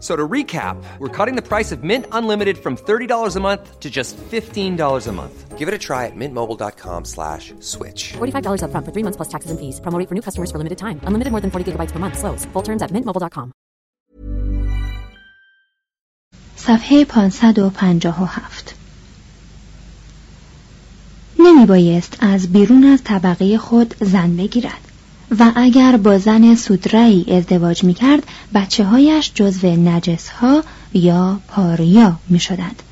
So to recap, we're cutting the price of Mint Unlimited from $30 a month to just $15 a month. Give it a try at mintmobile.com slash switch. $45 up front for three months plus taxes and fees. Promoting for new customers for limited time. Unlimited more than 40 gigabytes per month. Slows. Full terms at mintmobile.com. صفحه 557 نمی بایست از بیرون از طبقه خود زن بگیرد و اگر با زن سودرایی ازدواج می کرد بچه هایش جزو نجس ها یا پاریا می شدند.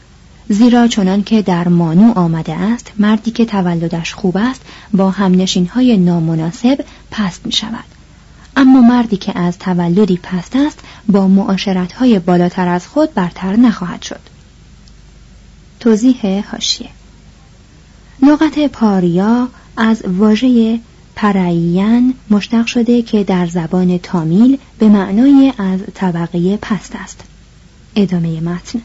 زیرا چنان که در مانو آمده است مردی که تولدش خوب است با همنشین های نامناسب پست می شود. اما مردی که از تولدی پست است با معاشرت های بالاتر از خود برتر نخواهد شد. توضیح هاشیه لغت پاریا از واژه پرایین مشتق شده که در زبان تامیل به معنای از طبقه پست است. ادامه متن.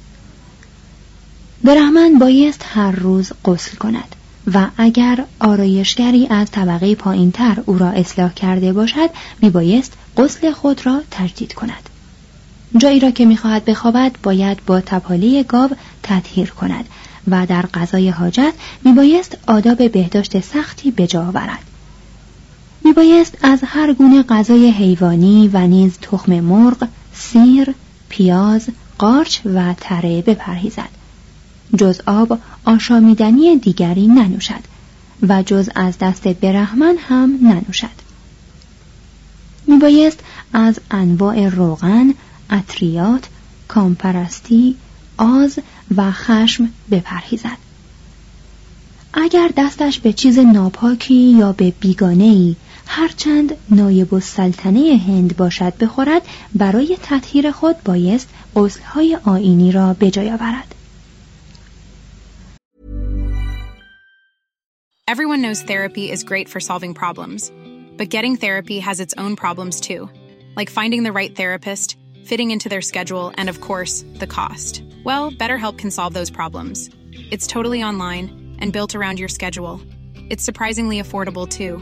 برهمن بایست هر روز غسل کند و اگر آرایشگری از طبقه پایینتر او را اصلاح کرده باشد میبایست غسل خود را تجدید کند. جایی را که می‌خواهد بخوابد باید با تپاله گاو تطهیر کند و در غذای حاجت میبایست آداب بهداشت سختی به جا آورد. میبایست از هر گونه غذای حیوانی و نیز تخم مرغ، سیر، پیاز، قارچ و تره بپرهیزد. جز آب آشامیدنی دیگری ننوشد و جز از دست برهمن هم ننوشد. میبایست از انواع روغن، اطریات، کامپرستی، آز و خشم بپرهیزد. اگر دستش به چیز ناپاکی یا به بیگانه ای هرچند نایب السلطنه هند باشد بخورد برای تطهیر خود بایست غسلهای آینی را به جای آورد Everyone knows therapy is great for solving problems, but getting therapy has its own problems too, like finding the right therapist, fitting into their schedule, and of course, the cost. Well, BetterHelp can solve those problems. It's totally online and built around your schedule. It's surprisingly affordable too.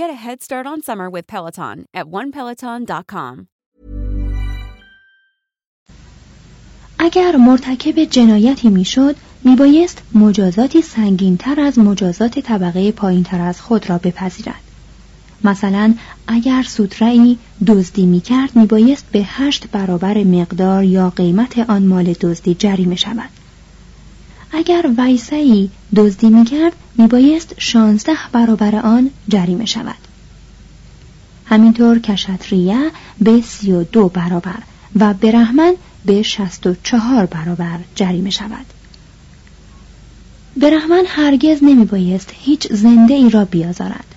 Get a head start on summer with Peloton at onepeloton.com. اگر مرتکب جنایتی می‌شد میبایست مجازاتی سنگینتر از مجازات طبقه پایینتر از خود را بپذیرد مثلا اگر سوترایی دزدی می‌کرد میبایست به هشت برابر مقدار یا قیمت آن مال دزدی جریمه شود اگر ویسعی دزدی می‌کرد میبایست شانزده برابر آن جریمه شود. همینطور کشتریه به سی و دو برابر و برهمن به شست و چهار برابر جریمه شود. برهمن هرگز نمیبایست هیچ زنده ای را بیازارد.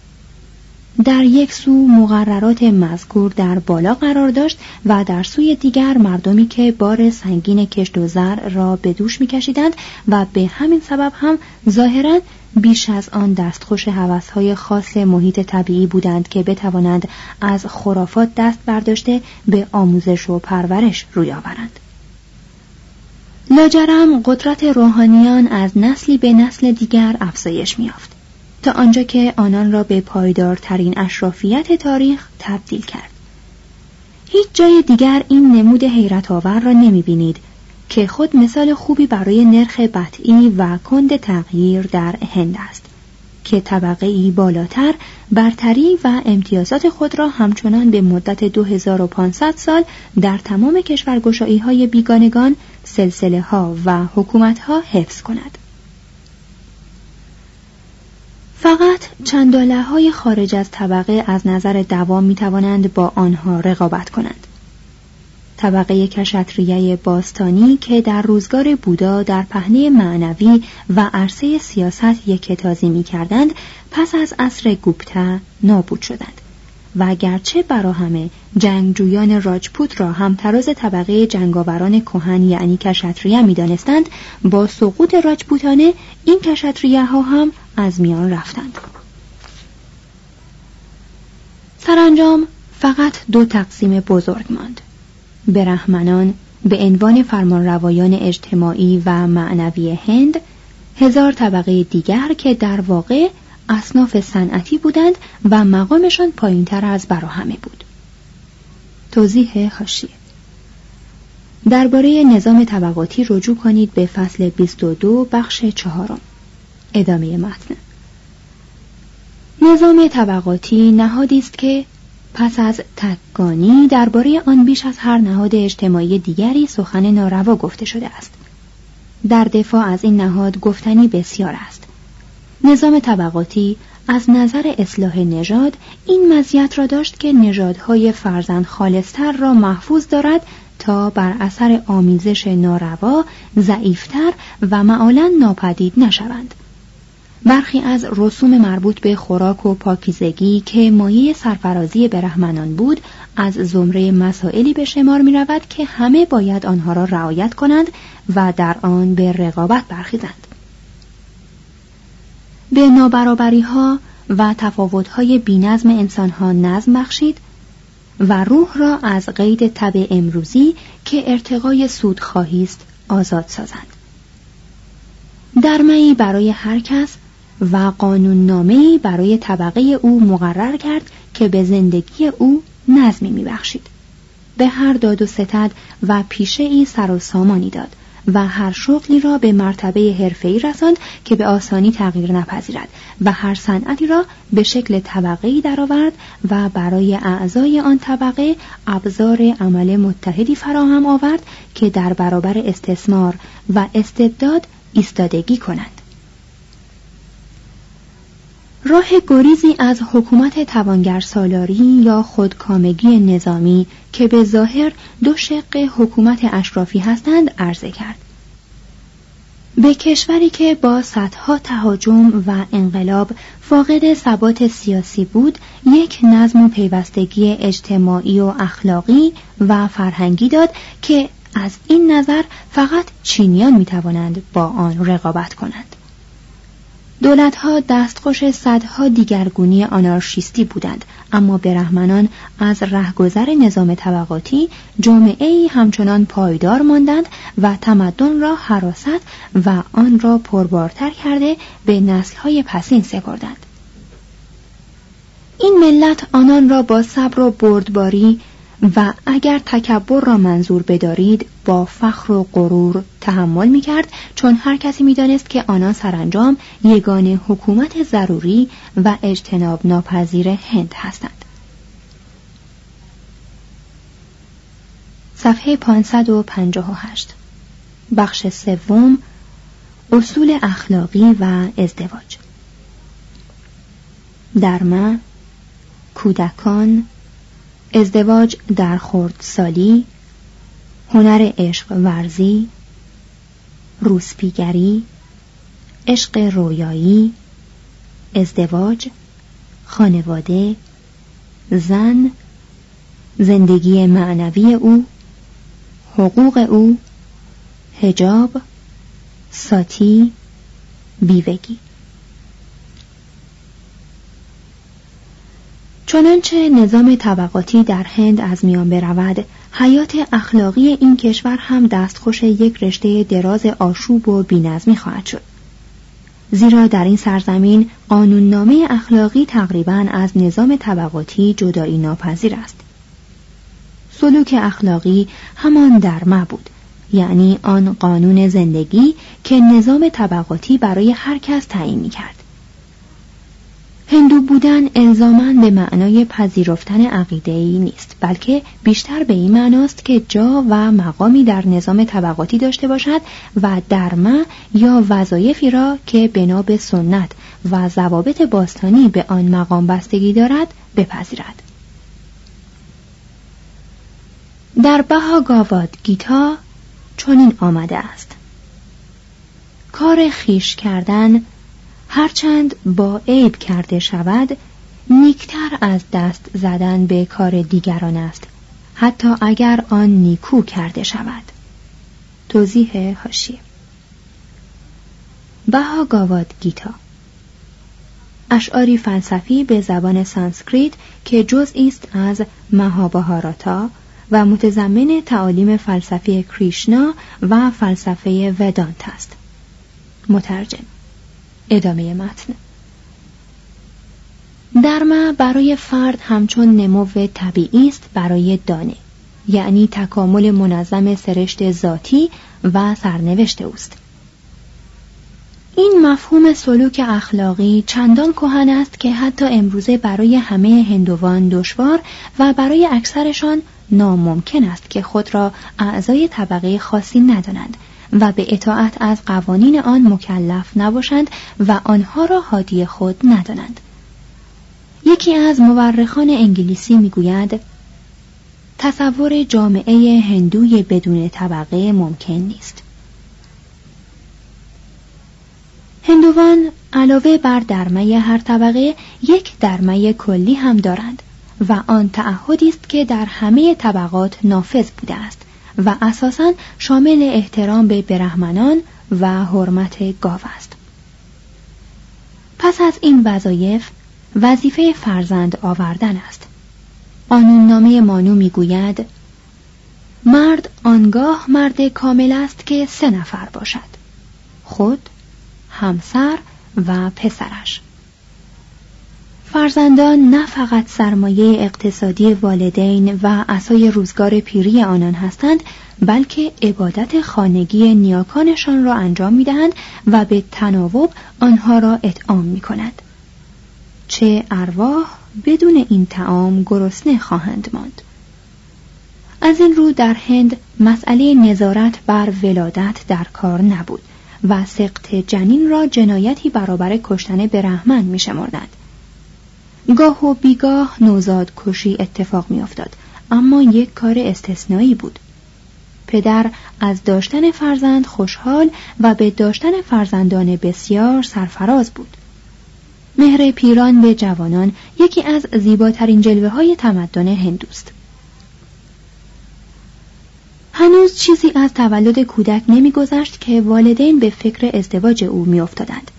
در یک سو مقررات مذکور در بالا قرار داشت و در سوی دیگر مردمی که بار سنگین کشت و زر را به دوش میکشیدند و به همین سبب هم ظاهرا بیش از آن دستخوش حوثهای خاص محیط طبیعی بودند که بتوانند از خرافات دست برداشته به آموزش و پرورش روی آورند. لاجرم قدرت روحانیان از نسلی به نسل دیگر افزایش میافت تا آنجا که آنان را به پایدارترین اشرافیت تاریخ تبدیل کرد هیچ جای دیگر این نمود حیرت آور را نمی بینید که خود مثال خوبی برای نرخ بطعی و کند تغییر در هند است که طبقه ای بالاتر برتری و امتیازات خود را همچنان به مدت 2500 سال در تمام کشورگشایی های بیگانگان سلسله ها و حکومت ها حفظ کند. فقط چند های خارج از طبقه از نظر دوام می توانند با آنها رقابت کنند. طبقه کشتریه باستانی که در روزگار بودا در پهنه معنوی و عرصه سیاست یکتازی می کردند پس از عصر گوپتا نابود شدند و گرچه برا همه جنگجویان راجپوت را هم تراز طبقه جنگاوران کهن یعنی کشتریه می دانستند با سقوط راجپوتانه این کشتریه ها هم از میان رفتند. سرانجام فقط دو تقسیم بزرگ ماند. برهمنان به عنوان فرمانروایان اجتماعی و معنوی هند هزار طبقه دیگر که در واقع اصناف صنعتی بودند و مقامشان پایینتر از براهمه بود. توضیح حاشیه درباره نظام طبقاتی رجوع کنید به فصل 22 بخش چهارم. ادامه متن. نظام طبقاتی نهادی است که پس از تکگانی درباره آن بیش از هر نهاد اجتماعی دیگری سخن ناروا گفته شده است. در دفاع از این نهاد گفتنی بسیار است. نظام طبقاتی از نظر اصلاح نژاد این مزیت را داشت که نژادهای فرزند خالصتر را محفوظ دارد تا بر اثر آمیزش ناروا ضعیفتر و معالا ناپدید نشوند. برخی از رسوم مربوط به خوراک و پاکیزگی که مایه سرفرازی برهمنان بود از زمره مسائلی به شمار می رود که همه باید آنها را رعایت کنند و در آن به رقابت برخیزند. به نابرابری ها و تفاوت های بینظم انسان ها نظم بخشید و روح را از قید تب امروزی که ارتقای سود است آزاد سازند. درمعی برای هر کس و قانون نامه‌ای برای طبقه او مقرر کرد که به زندگی او نظمی میبخشید. به هر داد و ستد و پیشه ای سر و سامانی داد. و هر شغلی را به مرتبه حرفه‌ای رساند که به آسانی تغییر نپذیرد و هر صنعتی را به شکل طبقه‌ای درآورد و برای اعضای آن طبقه ابزار عمل متحدی فراهم آورد که در برابر استثمار و استبداد ایستادگی کنند راه گریزی از حکومت توانگر سالاری یا خودکامگی نظامی که به ظاهر دو شق حکومت اشرافی هستند عرضه کرد. به کشوری که با صدها تهاجم و انقلاب فاقد ثبات سیاسی بود یک نظم و پیوستگی اجتماعی و اخلاقی و فرهنگی داد که از این نظر فقط چینیان می توانند با آن رقابت کنند. دولتها دستخوش صدها دیگرگونی آنارشیستی بودند اما برهمنان از رهگذر نظام طبقاتی جامعه همچنان پایدار ماندند و تمدن را حراست و آن را پربارتر کرده به نسلهای پسین سپردند. این ملت آنان را با صبر و بردباری و اگر تکبر را منظور بدارید با فخر و غرور تحمل می کرد چون هر کسی می دانست که آنان سرانجام یگان حکومت ضروری و اجتناب ناپذیر هند هستند. صفحه 558 بخش سوم اصول اخلاقی و ازدواج درمه کودکان ازدواج در سالی هنر عشق ورزی روسپیگری عشق رویایی ازدواج خانواده زن زندگی معنوی او حقوق او هجاب ساتی بیوگی. چنانچه نظام طبقاتی در هند از میان برود حیات اخلاقی این کشور هم دستخوش یک رشته دراز آشوب و بینظمی خواهد شد زیرا در این سرزمین قانوننامه اخلاقی تقریبا از نظام طبقاتی جدایی ناپذیر است سلوک اخلاقی همان درمه بود یعنی آن قانون زندگی که نظام طبقاتی برای هر کس تعیین می کرد. هندو بودن الزاما به معنای پذیرفتن عقیده ای نیست بلکه بیشتر به این معناست که جا و مقامی در نظام طبقاتی داشته باشد و درمه یا وظایفی را که بنا به سنت و ضوابط باستانی به آن مقام بستگی دارد بپذیرد. در بها گاواد گیتا چنین آمده است. کار خیش کردن هرچند با عیب کرده شود نیکتر از دست زدن به کار دیگران است حتی اگر آن نیکو کرده شود. توضیح هاشیه بها گاواد گیتا. اشعاری فلسفی به زبان سانسکریت که جزئی است از مهابهاراتا و متضمن تعالیم فلسفی کریشنا و فلسفه ودانت است. مترجم. ادامه متن. درما برای فرد همچون نمو طبیعی است برای دانه یعنی تکامل منظم سرشت ذاتی و سرنوشت اوست. این مفهوم سلوک اخلاقی چندان کهن است که حتی امروزه برای همه هندوان دشوار و برای اکثرشان ناممکن است که خود را اعضای طبقه خاصی ندانند. و به اطاعت از قوانین آن مکلف نباشند و آنها را حادی خود ندانند. یکی از مورخان انگلیسی می‌گوید تصور جامعه هندوی بدون طبقه ممکن نیست. هندوان علاوه بر درمه هر طبقه یک درمه کلی هم دارند و آن تعهدی است که در همه طبقات نافذ بوده است. و اساسا شامل احترام به برهمنان و حرمت گاو است. پس از این وظایف وظیفه فرزند آوردن است. قانوننامه مانو می‌گوید مرد آنگاه مرد کامل است که سه نفر باشد خود همسر و پسرش. فرزندان نه فقط سرمایه اقتصادی والدین و اسای روزگار پیری آنان هستند بلکه عبادت خانگی نیاکانشان را انجام می‌دهند و به تناوب آنها را اطعام می کند. چه ارواح بدون این تعام گرسنه خواهند ماند از این رو در هند مسئله نظارت بر ولادت در کار نبود و سقط جنین را جنایتی برابر کشتن برهمن می شمردند. گاه و بیگاه نوزاد کشی اتفاق میافتاد. اما یک کار استثنایی بود. پدر از داشتن فرزند خوشحال و به داشتن فرزندان بسیار سرفراز بود. مهر پیران به جوانان یکی از زیباترین جلوه های تمدن هندوست. هنوز چیزی از تولد کودک نمیگذشت که والدین به فکر ازدواج او میافتادند.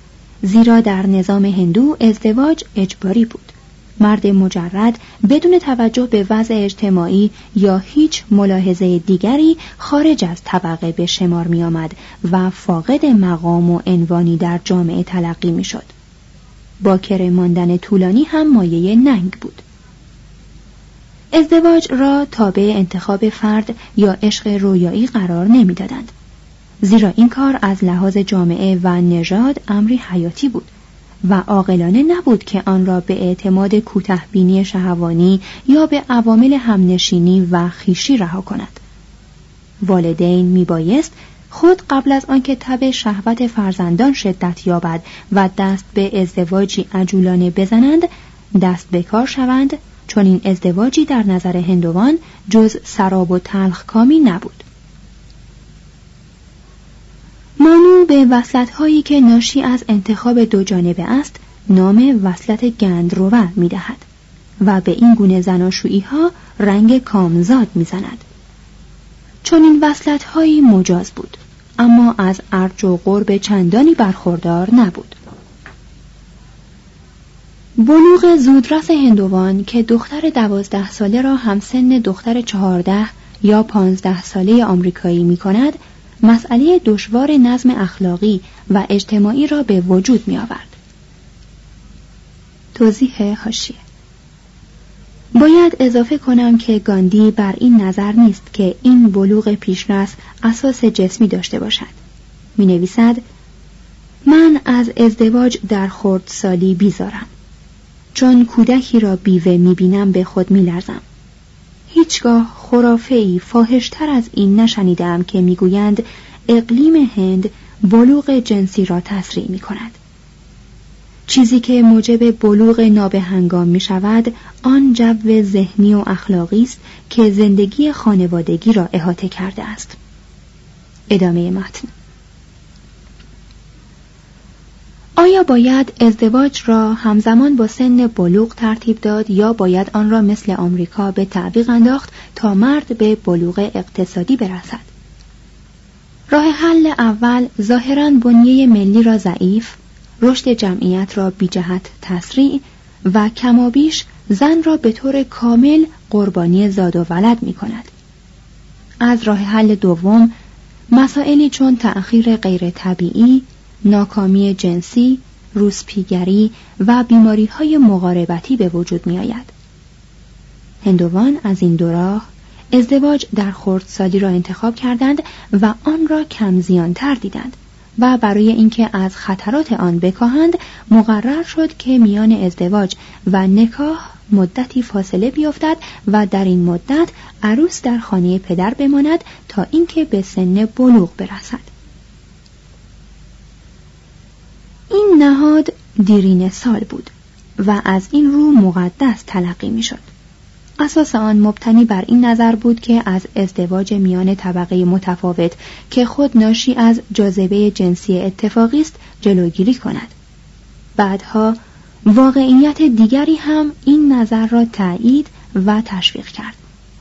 زیرا در نظام هندو ازدواج اجباری بود. مرد مجرد بدون توجه به وضع اجتماعی یا هیچ ملاحظه دیگری خارج از طبقه به شمار می آمد و فاقد مقام و عنوانی در جامعه تلقی می شد. باکر ماندن طولانی هم مایه ننگ بود. ازدواج را تابع انتخاب فرد یا عشق رویایی قرار نمی‌دادند. زیرا این کار از لحاظ جامعه و نژاد امری حیاتی بود و عاقلانه نبود که آن را به اعتماد کوتهبینی شهوانی یا به عوامل همنشینی و خیشی رها کند. والدین میبایست خود قبل از آنکه تب شهوت فرزندان شدت یابد و دست به ازدواجی عجولانه بزنند دست به کار شوند چون این ازدواجی در نظر هندوان جز سراب و تلخ کامی نبود. مانو به وصلت هایی که ناشی از انتخاب دو جانبه است نام وصلت گندروور می دهد و به این گونه زناشویی ها رنگ کامزاد می‌زند. چون این وصلت هایی مجاز بود اما از ارج و قرب چندانی برخوردار نبود. بلوغ زودرس هندوان که دختر دوازده ساله را همسن دختر چهارده یا پانزده ساله آمریکایی می کند مسئله دشوار نظم اخلاقی و اجتماعی را به وجود می آورد. توضیح هاشیه باید اضافه کنم که گاندی بر این نظر نیست که این بلوغ پیشرس اساس جسمی داشته باشد. می نویسد من از ازدواج در سالی بیزارم. چون کودکی را بیوه می بینم به خود می لرزم هیچگاه خرافه ای فاحشتر از این نشنیدم که می‌گویند اقلیم هند بلوغ جنسی را تسریع می کند. چیزی که موجب بلوغ نابهنگام می شود آن جو ذهنی و اخلاقی است که زندگی خانوادگی را احاطه کرده است. ادامه متن آیا باید ازدواج را همزمان با سن بلوغ ترتیب داد یا باید آن را مثل آمریکا به تعویق انداخت تا مرد به بلوغ اقتصادی برسد راه حل اول ظاهرا بنیه ملی را ضعیف رشد جمعیت را بی جهت تسریع و کمابیش زن را به طور کامل قربانی زاد و ولد می کند. از راه حل دوم مسائلی چون تأخیر غیر طبیعی ناکامی جنسی، روسپیگری و بیماری های مقاربتی به وجود می آید. هندوان از این دو راه ازدواج در خردسالی را انتخاب کردند و آن را کم زیانتر دیدند و برای اینکه از خطرات آن بکاهند مقرر شد که میان ازدواج و نکاح مدتی فاصله بیفتد و در این مدت عروس در خانه پدر بماند تا اینکه به سن بلوغ برسد این نهاد دیرین سال بود و از این رو مقدس تلقی می شد. اساس آن مبتنی بر این نظر بود که از ازدواج میان طبقه متفاوت که خود ناشی از جاذبه جنسی اتفاقی است جلوگیری کند. بعدها واقعیت دیگری هم این نظر را تایید و تشویق کرد.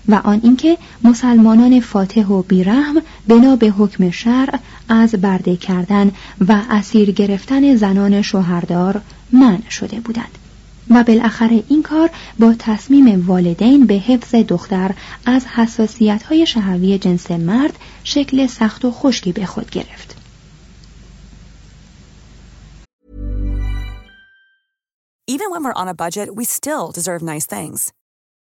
و آن اینکه مسلمانان فاتح و بیرحم بنا به حکم شرع از برده کردن و اسیر گرفتن زنان شوهردار منع شده بودند و بالاخره این کار با تصمیم والدین به حفظ دختر از حساسیت های شهوی جنس مرد شکل سخت و خشکی به خود گرفت Even when we're on a budget, we still deserve nice things.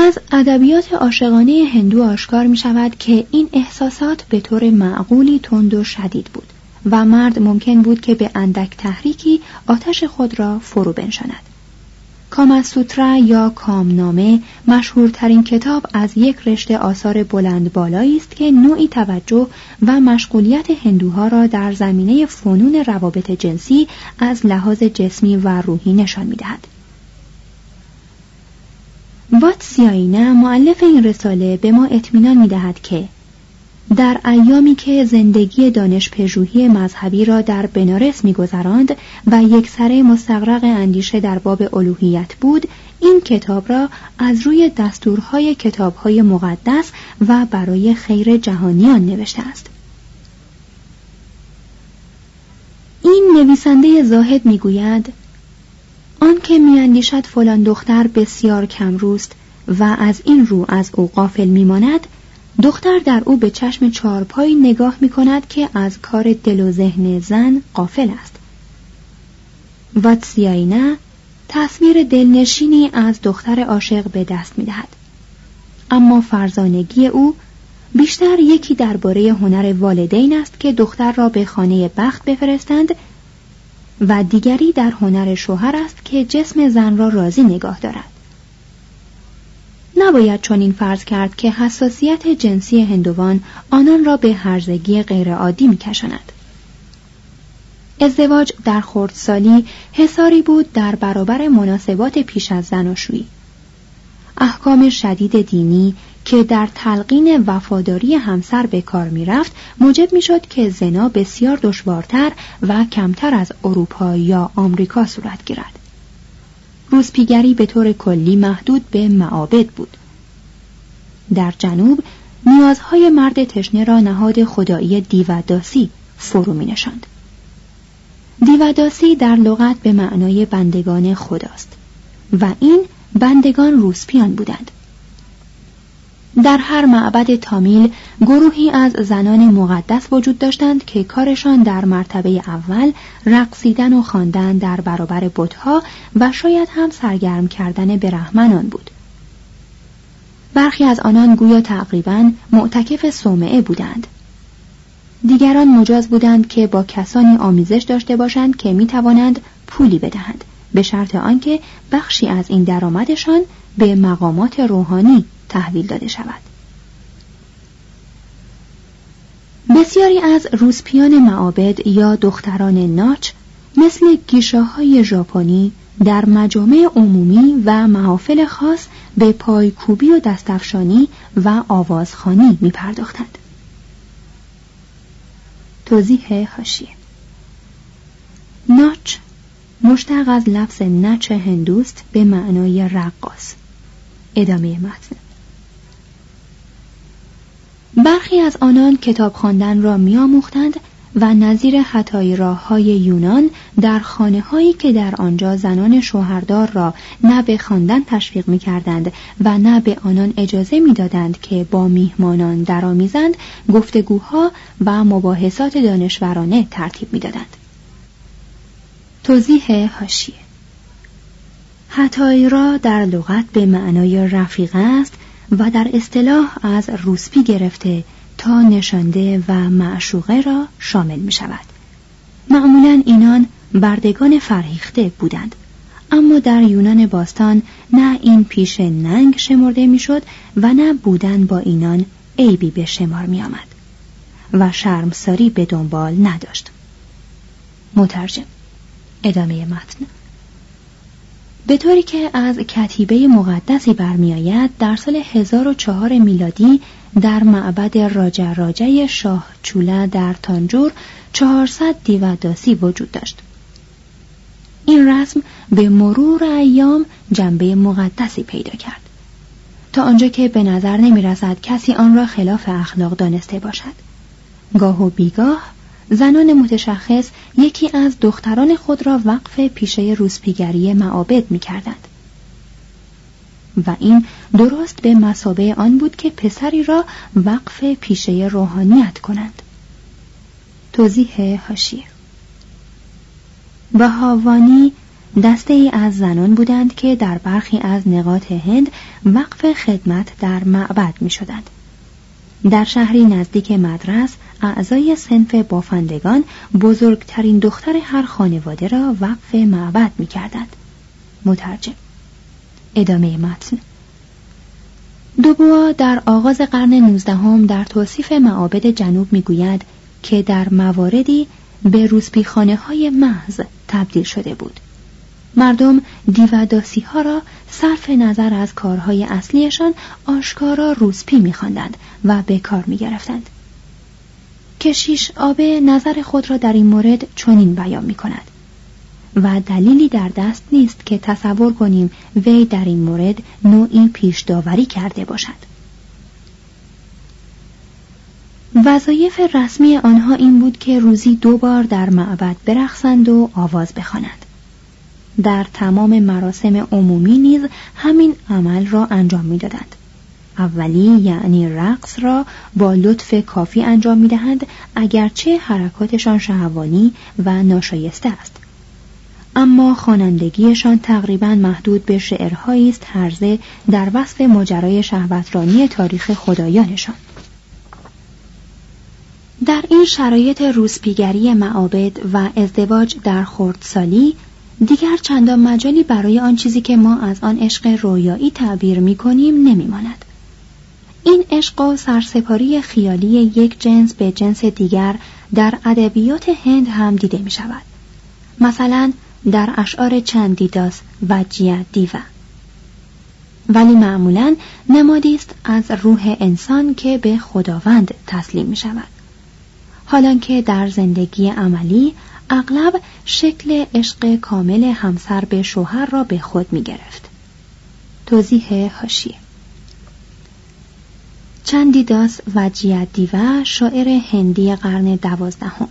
از ادبیات عاشقانه هندو آشکار می شود که این احساسات به طور معقولی تند و شدید بود و مرد ممکن بود که به اندک تحریکی آتش خود را فرو بنشاند. کاماسوترا یا کامنامه مشهورترین کتاب از یک رشته آثار بلند بالایی است که نوعی توجه و مشغولیت هندوها را در زمینه فنون روابط جنسی از لحاظ جسمی و روحی نشان می‌دهد. وات سیاینا معلف این رساله به ما اطمینان می‌دهد که در ایامی که زندگی دانش پژوهی مذهبی را در بنارس میگذراند و یک سره مستقرق اندیشه در باب الوهیت بود این کتاب را از روی دستورهای کتابهای مقدس و برای خیر جهانیان نوشته است. این نویسنده زاهد می‌گوید آنکه میاندیشد فلان دختر بسیار کمروست و از این رو از او قافل میماند دختر در او به چشم چارپایی نگاه می کند که از کار دل و ذهن زن قافل است واتسیاینا تصویر دلنشینی از دختر عاشق به دست می دهد. اما فرزانگی او بیشتر یکی درباره هنر والدین است که دختر را به خانه بخت بفرستند و دیگری در هنر شوهر است که جسم زن را راضی نگاه دارد. نباید چنین فرض کرد که حساسیت جنسی هندوان آنان را به هرزگی غیرعادی میکشاند. ازدواج در خردسالی حساری بود در برابر مناسبات پیش از زناشویی احکام شدید دینی که در تلقین وفاداری همسر به کار می‌رفت موجب می‌شد که زنا بسیار دشوارتر و کمتر از اروپا یا آمریکا صورت گیرد. روزپیگری به طور کلی محدود به معابد بود. در جنوب نیازهای مرد تشنه را نهاد خدایی دیوداسی فرو می نشاند. دیوداسی در لغت به معنای بندگان خداست و این بندگان روسپیان بودند. در هر معبد تامیل گروهی از زنان مقدس وجود داشتند که کارشان در مرتبه اول رقصیدن و خواندن در برابر بتها و شاید هم سرگرم کردن برهمنان بود. برخی از آنان گویا تقریبا معتکف صومعه بودند. دیگران مجاز بودند که با کسانی آمیزش داشته باشند که می توانند پولی بدهند به شرط آنکه بخشی از این درآمدشان به مقامات روحانی تحویل داده شود. بسیاری از روسپیان معابد یا دختران ناچ مثل گیشاهای ژاپنی در مجامع عمومی و محافل خاص به پایکوبی و دستفشانی و آوازخانی می پرداختند. توضیح هاشیه ناچ مشتق از لفظ نچ هندوست به معنای رقاص. ادامه متن. برخی از آنان کتاب خواندن را میآموختند و نظیر حتای راه های یونان در خانه هایی که در آنجا زنان شوهردار را نه به خواندن تشویق می کردند و نه به آنان اجازه می دادند که با میهمانان درآمیزند گفتگوها و مباحثات دانشورانه ترتیب می دادند. توضیح هاشیه حتای را در لغت به معنای رفیقه است و در اصطلاح از روسپی گرفته تا نشانده و معشوقه را شامل می شود معمولا اینان بردگان فرهیخته بودند. اما در یونان باستان نه این پیش ننگ شمرده می‌شد و نه بودن با اینان عیبی به شمار می آمد و شرمساری به دنبال نداشت. مترجم ادامه متن. به طوری که از کتیبه مقدسی برمیآید در سال 1004 میلادی در معبد راجع راجع شاه چوله در تانجور 400 دیوداسی وجود داشت. این رسم به مرور ایام جنبه مقدسی پیدا کرد. تا آنجا که به نظر نمی رسد کسی آن را خلاف اخلاق دانسته باشد. گاه و بیگاه زنان متشخص یکی از دختران خود را وقف پیشه روسپیگری معابد می کردند. و این درست به مسابه آن بود که پسری را وقف پیشه روحانیت کنند توضیح هاشیه بهاوانی دسته ای از زنان بودند که در برخی از نقاط هند وقف خدمت در معبد می شدند. در شهری نزدیک مدرس اعضای سنف بافندگان بزرگترین دختر هر خانواده را وقف معبد می کردند. مترجم. ادامه متن. دوبوا در آغاز قرن نوزدهم در توصیف معابد جنوب می‌گوید که در مواردی به روسپیخانه های محض تبدیل شده بود. مردم دیوداسی ها را صرف نظر از کارهای اصلیشان آشکارا روسپی میخواندند و به کار می‌گرفتند. کشیش آبه نظر خود را در این مورد چنین بیان می کند و دلیلی در دست نیست که تصور کنیم وی در این مورد نوعی پیش داوری کرده باشد. وظایف رسمی آنها این بود که روزی دو بار در معبد برخصند و آواز بخوانند. در تمام مراسم عمومی نیز همین عمل را انجام می‌دادند. اولی یعنی رقص را با لطف کافی انجام می‌دهند اگرچه حرکاتشان شهوانی و ناشایسته است اما خوانندگیشان تقریبا محدود به شعرهایی است هرزه در وصف ماجرای شهوترانی تاریخ خدایانشان در این شرایط روسپیگری معابد و ازدواج در خردسالی دیگر چندان مجالی برای آن چیزی که ما از آن عشق رویایی تعبیر می کنیم نمی ماند. این عشق و سرسپاری خیالی یک جنس به جنس دیگر در ادبیات هند هم دیده می شود. مثلا در اشعار چندیداس و جیا دیوا ولی معمولا نمادی است از روح انسان که به خداوند تسلیم می شود حالانکه در زندگی عملی اغلب شکل عشق کامل همسر به شوهر را به خود می گرفت. توضیح هاشیه چندیداس و دیوا شاعر هندی قرن دوازدهم.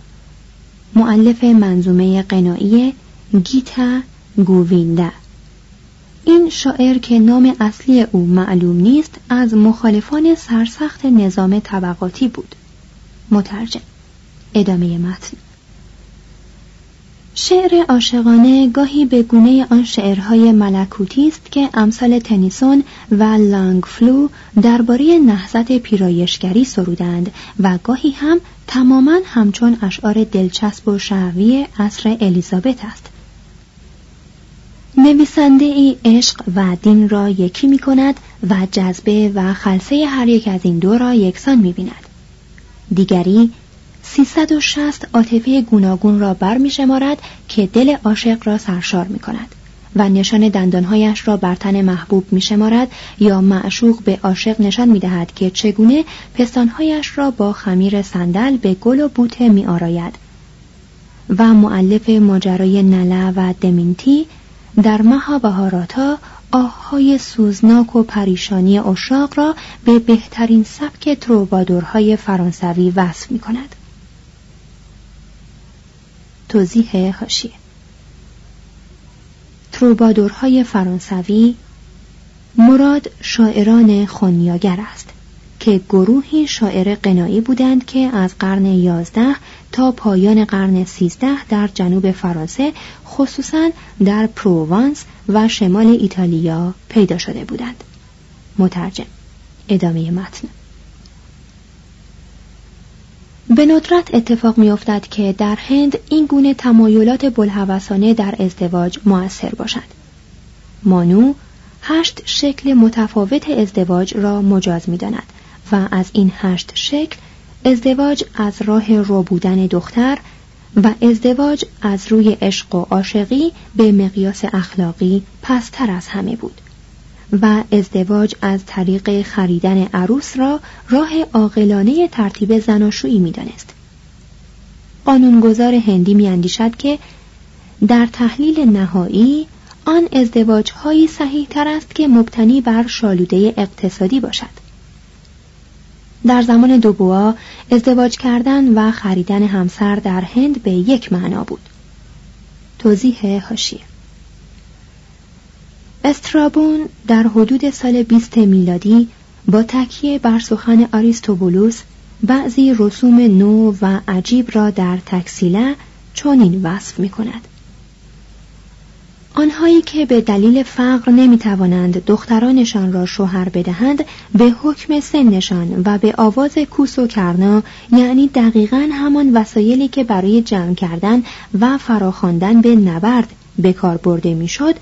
معلف منظومه قنایی گیتا گووینده. این شاعر که نام اصلی او معلوم نیست از مخالفان سرسخت نظام طبقاتی بود. مترجم. ادامه متن. شعر عاشقانه گاهی به گونه آن شعرهای ملکوتی است که امثال تنیسون و لانگفلو درباره نهضت پیرایشگری سرودند و گاهی هم تماما همچون اشعار دلچسب و شعوی عصر الیزابت است نویسنده ای عشق و دین را یکی می کند و جذبه و خلصه هر یک از این دو را یکسان می بیند. دیگری 360 عاطفه گوناگون را بر می شمارد که دل عاشق را سرشار می کند و نشان دندانهایش را بر تن محبوب می شمارد یا معشوق به عاشق نشان می دهد که چگونه پستانهایش را با خمیر صندل به گل و بوته می آراید و معلف ماجرای نله و دمینتی در مها بهاراتا آههای سوزناک و پریشانی اشاق را به بهترین سبک تروبادورهای فرانسوی وصف می کند. توضیح هاشیه تروبادورهای فرانسوی مراد شاعران خونیاگر است که گروهی شاعر قنایی بودند که از قرن یازده تا پایان قرن سیزده در جنوب فرانسه خصوصا در پروانس و شمال ایتالیا پیدا شده بودند. مترجم ادامه متن. به ندرت اتفاق میافتد که در هند این گونه تمایلات بلحوثانه در ازدواج موثر باشد. مانو هشت شکل متفاوت ازدواج را مجاز می‌داند و از این هشت شکل ازدواج از راه رو بودن دختر و ازدواج از روی عشق و عاشقی به مقیاس اخلاقی پستر از همه بود. و ازدواج از طریق خریدن عروس را راه عاقلانه ترتیب زناشویی می‌دانست. قانونگذار هندی میاندیشد که در تحلیل نهایی آن ازدواج هایی صحیح تر است که مبتنی بر شالوده اقتصادی باشد. در زمان دوبوا ازدواج کردن و خریدن همسر در هند به یک معنا بود. توضیح هاشیه. استرابون در حدود سال 20 میلادی با تکیه بر سخن آریستوبولوس بعضی رسوم نو و عجیب را در تکسیله چنین وصف می کند. آنهایی که به دلیل فقر نمی توانند دخترانشان را شوهر بدهند به حکم سنشان و به آواز کوس و کرنا یعنی دقیقا همان وسایلی که برای جمع کردن و فراخواندن به نبرد به کار برده می‌شد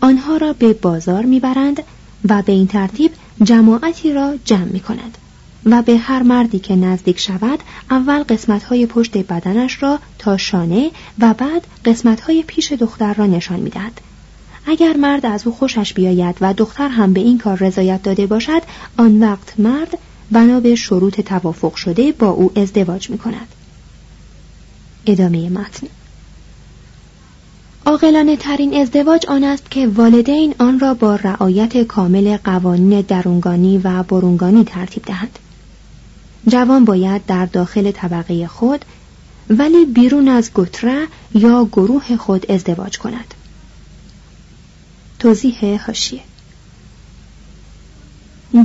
آنها را به بازار می‌برند و به این ترتیب جماعتی را جمع می کنند و به هر مردی که نزدیک شود اول قسمتهای پشت بدنش را تا شانه و بعد قسمتهای پیش دختر را نشان می‌دهد. اگر مرد از او خوشش بیاید و دختر هم به این کار رضایت داده باشد آن وقت مرد بنا به شروط توافق شده با او ازدواج می کند ادامه متن. عاقلانه ترین ازدواج آن است که والدین آن را با رعایت کامل قوانین درونگانی و برونگانی ترتیب دهند. جوان باید در داخل طبقه خود ولی بیرون از گتره یا گروه خود ازدواج کند. توضیح هاشیه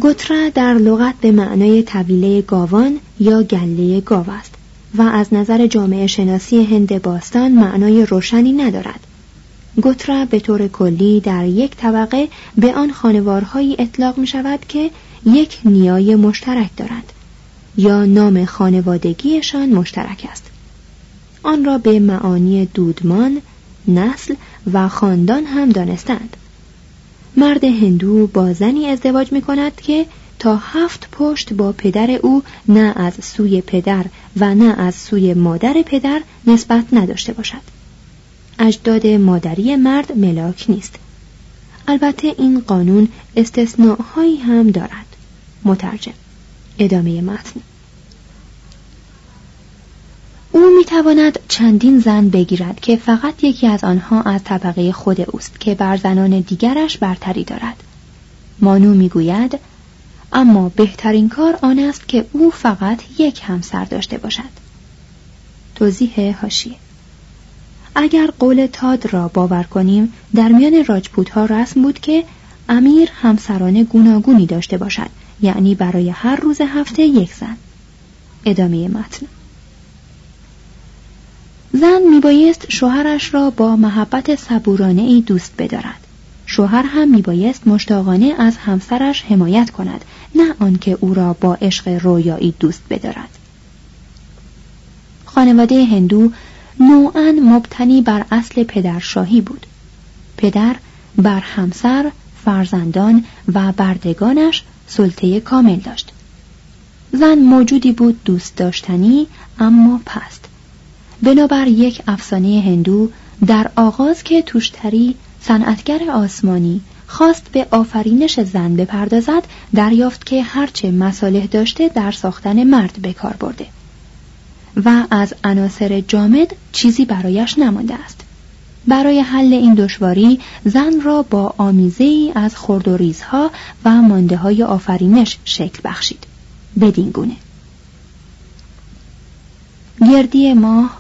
گتره در لغت به معنای طویله گاوان یا گله گاو است و از نظر جامعه شناسی هند باستان معنای روشنی ندارد. گتره به طور کلی در یک طبقه به آن خانوارهایی اطلاق می شود که یک نیای مشترک دارند یا نام خانوادگیشان مشترک است. آن را به معانی دودمان، نسل و خاندان هم دانستند. مرد هندو با زنی ازدواج می کند که تا هفت پشت با پدر او نه از سوی پدر و نه از سوی مادر پدر نسبت نداشته باشد. اجداد مادری مرد ملاک نیست. البته این قانون استثناءهایی هم دارد. مترجم ادامه متن. او می‌تواند چندین زن بگیرد که فقط یکی از آنها از طبقه خود اوست که بر زنان دیگرش برتری دارد. مانو می‌گوید اما بهترین کار آن است که او فقط یک همسر داشته باشد. توضیح هاشیه اگر قول تاد را باور کنیم در میان راجپوت ها رسم بود که امیر همسران گوناگونی داشته باشد یعنی برای هر روز هفته یک زن. ادامه متن. زن میبایست شوهرش را با محبت صبورانه ای دوست بدارد. شوهر هم میبایست مشتاقانه از همسرش حمایت کند نه آنکه او را با عشق رویایی دوست بدارد. خانواده هندو نوعا مبتنی بر اصل پدرشاهی بود. پدر بر همسر فرزندان و بردگانش سلطه کامل داشت. زن موجودی بود دوست داشتنی اما پست. بنابر یک افسانه هندو در آغاز که توشتری صنعتگر آسمانی خواست به آفرینش زن بپردازد دریافت که هرچه مصالح داشته در ساختن مرد به کار برده. و از عناصر جامد چیزی برایش نمانده است. برای حل این دشواری زن را با آمیزه ای از خرد و ریزها و مانده های آفرینش شکل بخشید. بدین گونه. گردی ماه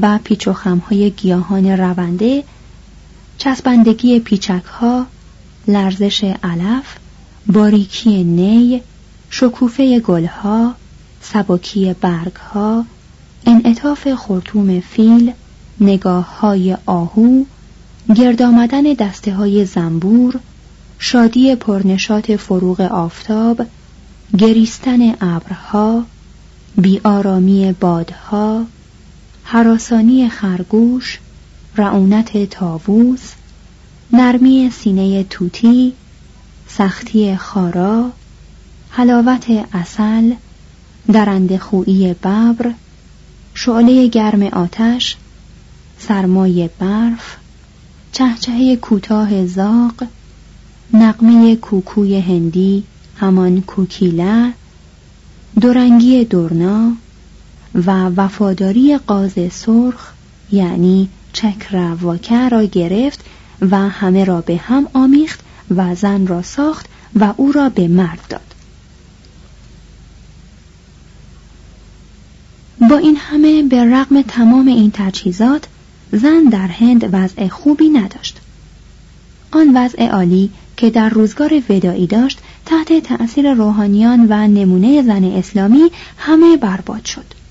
و پیچ و خمهای گیاهان رونده چسبندگی پیچک ها لرزش علف باریکی نی شکوفه گلها سبکی برگها انعطاف خورتوم فیل نگاه های آهو گرد آمدن دسته های زنبور شادی پرنشات فروغ آفتاب گریستن ابرها بیارامی بادها حراسانی خرگوش رعونت تاووس نرمی سینه توتی سختی خارا حلاوت اصل درند خویی ببر شعله گرم آتش سرمای برف چهچه کوتاه زاق نقمه کوکوی هندی همان کوکیله دورنگی دورنا و وفاداری قاز سرخ یعنی چکر واکه را گرفت و همه را به هم آمیخت و زن را ساخت و او را به مرد داد. با این همه به رغم تمام این تجهیزات زن در هند وضع خوبی نداشت. آن وضع عالی که در روزگار ودایی داشت تحت تأثیر روحانیان و نمونه زن اسلامی همه برباد شد.